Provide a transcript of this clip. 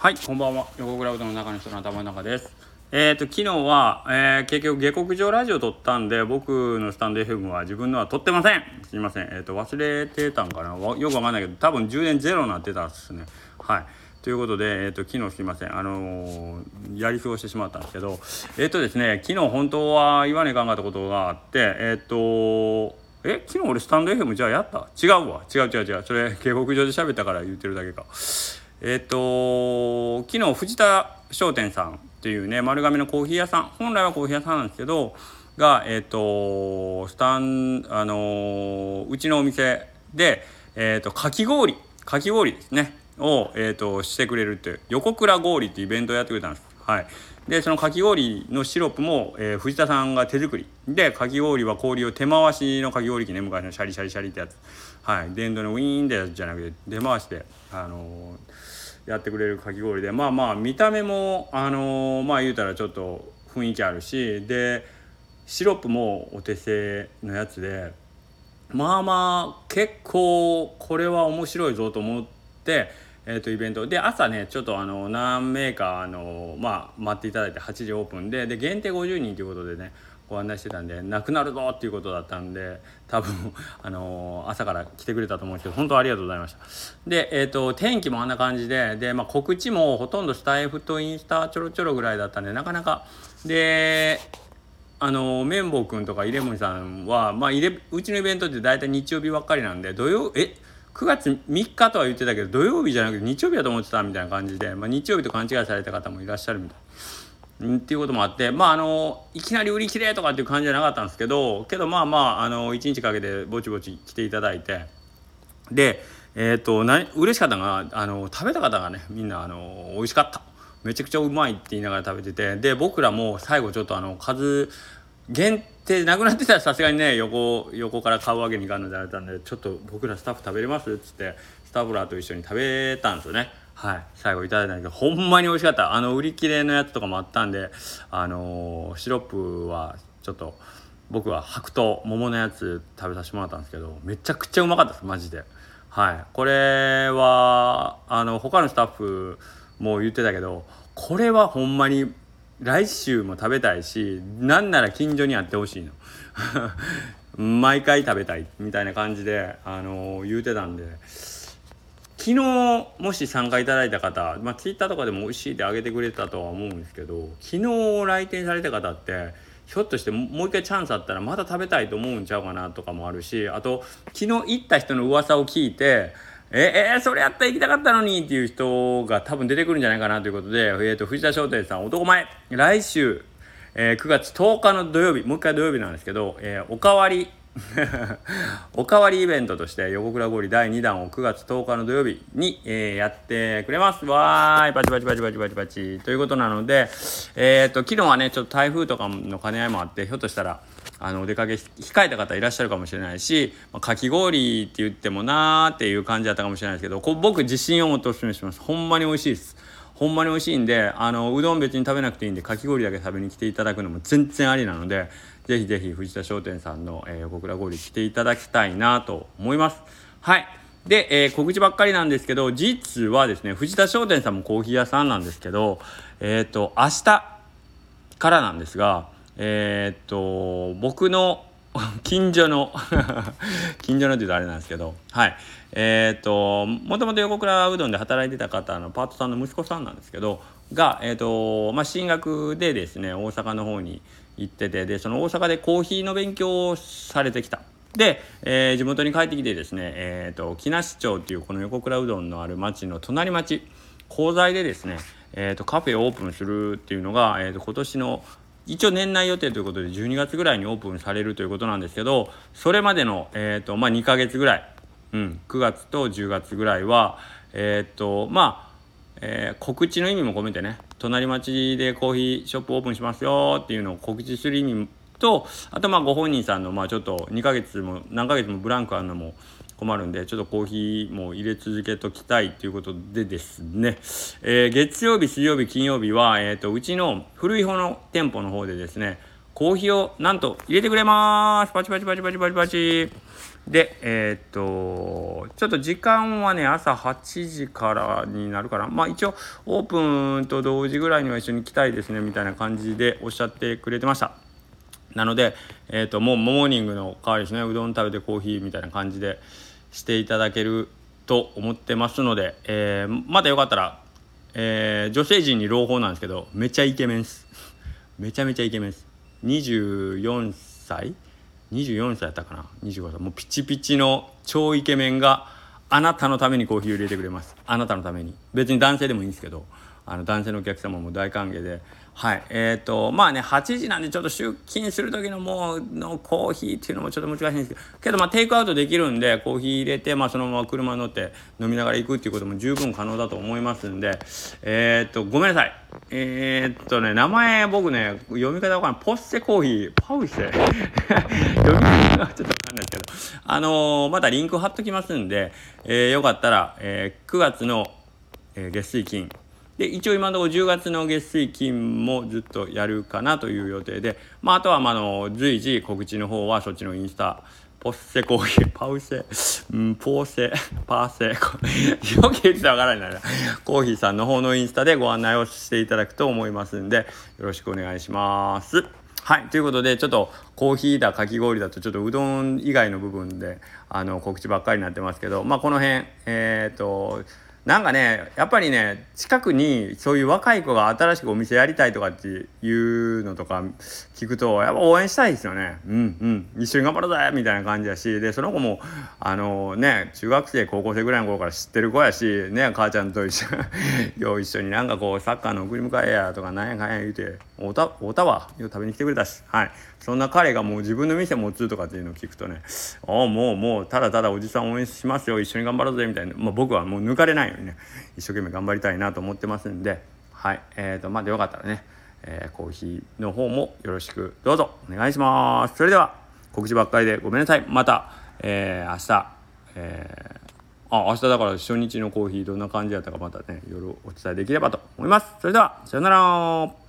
はい、こんばんは。横倉うどんの中の人の頭の中です。えっ、と、昨日は、えー結局、下克上ラジオ撮ったんで、僕のスタンド FM は自分のは撮ってません。すいません。えっ、と、忘れてたんかな？よくわかんないけど、多分充電ゼロになってたっすね。はい。ということで、えっ、と、昨日すいません。あのやり過ごしてしまったんですけど、えっ、とですね、昨日本当は言わねえかんかったことがあって、えっ、とえ昨日俺スタンド FM じゃあやった？違うわ違う違う違うそれ下克上で喋ったから言ってるだけかえっ、と昨日藤田商店さんっていうね丸亀のコーヒー屋さん本来はコーヒー屋さんなんですけどがえっ、とスタンあのうちのお店でえっ、とかき氷かき氷ですねを、えー、としてくれるって横倉氷っていうイベントをやってくれたんです。はい、でそのかき氷のシロップも、えー藤田さんが手作り。でかき氷は氷を手回しのかき氷機ね昔のシャリシャリシャリってやつ。はい。電動のウィーンってやつじゃなくて出回してあのーやってくれるかき氷で。まあまあ見た目もあのーまあ言うたらちょっと雰囲気あるしでシロップもお手製のやつでまあまあ結構これは面白いぞと思って、えー、とイベント。で朝ねちょっとあの何名かあの、まあ、待っていただいて8時オープンでで限定50人ということでねご案内してたんでなくなるぞっていうことだったんで多分 あの朝から来てくれたと思うんですけど本当ありがとうございました。で、えー、と天気もあんな感じでで、まあ、告知もほとんどスタイフとインスタちょろちょろぐらいだったんでなかなかであの綿棒くんとかイレモンさんは、まあ、イレうちのイベントって大体日曜日ばっかりなんで土曜えっ9月3日とは言ってたけど土曜日じゃなくて日曜日だと思ってたみたいな感じで、まあ、日曜日と勘違いされた方もいらっしゃるみたい。うんっていうこともあってまああのいきなり売り切れとかっていう感じじゃなかったんですけどけどまあまああの1日かけてぼちぼち来ていただいてでえっ、とな嬉しかったのがあの食べた方がねみんなあの美味しかっためちゃくちゃうまいって言いながら食べててで僕らも最後ちょっとあの数限定でなくなってたらさすがにね横横から買うわけにいかんのであれたんでちょっと僕らスタッフ食べれます？っつってスタッフらと一緒に食べたんですよね。はい。最後いただいたんだけどほんまに美味しかった。あの売り切れのやつとかもあったんであのーシロップはちょっと僕は白桃桃のやつ食べさせてもらったんですけどめちゃくちゃうまかったですマジで。はい。これはあの他のスタッフも言ってたけどこれはほんまに来週も食べたいしなんなら近所にあってほしいの。毎回食べたいみたいな感じで、あの言うてたんで。昨日もし参加いただいた方、まあ、ツイッターとかでも美味しいってあげてくれたとは思うんですけど昨日来店された方ってひょっとしてもう一回チャンスあったらまた食べたいと思うんちゃうかなとかもあるしあと昨日行った人の噂を聞いてええーそれやったら行きたかったのにっていう人が多分出てくるんじゃないかなということで、えー、と藤田商店さん男前。来週、えー9月10日の土曜日もう一回土曜日なんですけど、えーおかわり。おかわりイベントとして横倉氷第2弾を9月10日の土曜日に、えーやってくれます。わーい。パチパチパチパチパチパチ。ということなのでえっ、と昨日はねちょっと台風とかの兼ね合いもあってひょっとしたらあのお出かけ控えた方いらっしゃるかもしれないし、まあ、かき氷って言ってもなーっていう感じだったかもしれないですけどこ僕自信を持ってお勧めします。ほんまに美味しいです。ほんまに美味しいんであのうどん別に食べなくていいんでかき氷だけ食べに来ていただくのも全然ありなのでぜひぜひ藤田商店さんの、えー、横倉氷来ていただきたいなと思います。はい。で、えー告知ばっかりなんですけど実はですね藤田商店さんもコーヒー屋さんなんですけどえっ、と明日からなんですがえーっと僕の 近所の 近所のって言うとあれなんですけどはい。えーっともともと横倉うどんで働いてた方のパートさんの息子さんなんですけどが、えーっとまあ、進学でですね大阪の方に行っててでその大阪でコーヒーの勉強をされてきた。で、えー地元に帰ってきてですね、えー、と木梨町っていうこの横倉うどんのある町の隣町鋼材でですね、えー、とカフェをオープンするっていうのが、えー、と今年の一応年内予定ということで12月ぐらいにオープンされるということなんですけどそれまでの、えーとまあ、2ヶ月ぐらい、うん、9月と10月ぐらいはえっ、とまあえー告知の意味も込めてね隣町でコーヒーショップオープンしますよっていうのを告知する意味とあとまあご本人さんのまあちょっと2ヶ月も何ヶ月もブランクあるのも困るんでちょっとコーヒーも入れ続けときたいということでですね、えー月曜日水曜日金曜日は、えー、とうちの古い方の店舗の方でですねコーヒーをなんと入れてくれます。パチパチパチパチパチパチ。でえー、っとちょっと時間はね朝8時からになるかな。まあ一応オープンと同時ぐらいには一緒に来たいですねみたいな感じでおっしゃってくれてました。なので、えーと、もうモーニングの代わりですね。うどん食べてコーヒーみたいな感じでしていただけると思ってますので、えー、またよかったら、えー、女性陣に朗報なんですけどめちゃイケメンです。めちゃめちゃイケメンです。24歳？24歳やったかな？25歳。もうピチピチの超イケメンがあなたのためにコーヒーを入れてくれます。あなたのために。別に男性でもいいんですけどあの男性のお客様も大歓迎ではい。えっ、ー、とまあね8時なんでちょっと出勤する時のもうのコーヒーっていうのもちょっと難しいんですけどけどまあテイクアウトできるんでコーヒー入れて、まあ、そのまま車に乗って飲みながら行くっていうことも十分可能だと思いますんでえっ、ー、とごめんなさい。えっとね名前僕ね読み方わかん。ないポッセコーヒー。パウセ。読み方がちょっとわかんないですけど。あの、またリンク貼っときますんで、えよかったら、え9月の、え月水金で一応今のところ10月の月水金もずっとやるかなという予定で、まあ、あとはまあの随時告知の方はそっちのインスタポッセコーヒー、パウセ、うん、ポーセ、パーセ、よく言ってたからないな。コーヒーさんの方のインスタでご案内をしていただくと思いますんで、よろしくお願いします。はい。ということで、ちょっとコーヒーだ、かき氷だと、ちょっとうどん以外の部分で、あの、告知ばっかりになってますけど、まあ、この辺、えっ、ー、と、なんかねやっぱりね近くにそういう若い子が新しくお店やりたいとかっていうのとか聞くとやっぱ応援したいですよね。うんうん。一緒に頑張ろうぜみたいな感じやしでその子もあのね中学生高校生ぐらいの頃から知ってる子やしね母ちゃんと一緒 よ一緒になんかこうサッカーの送り迎えやとかなんやかんや言うておたおたわよ食べに来てくれたしはい。そんな彼がもう自分の店持つとかっていうのを聞くとねああもうもうただただおじさん応援しますよ一緒に頑張ろうぜみたいな、まあ、僕はもう抜かれないようにね一生懸命頑張りたいなと思ってますんで。はい。えーとまあでよかったらね、えー、コーヒーの方もよろしくどうぞお願いします。それでは告知ばっかりでごめんなさい。また、えー、明日えーあ明日だから初日のコーヒーどんな感じやったかまたね夜お伝えできればと思います。それではさようなら。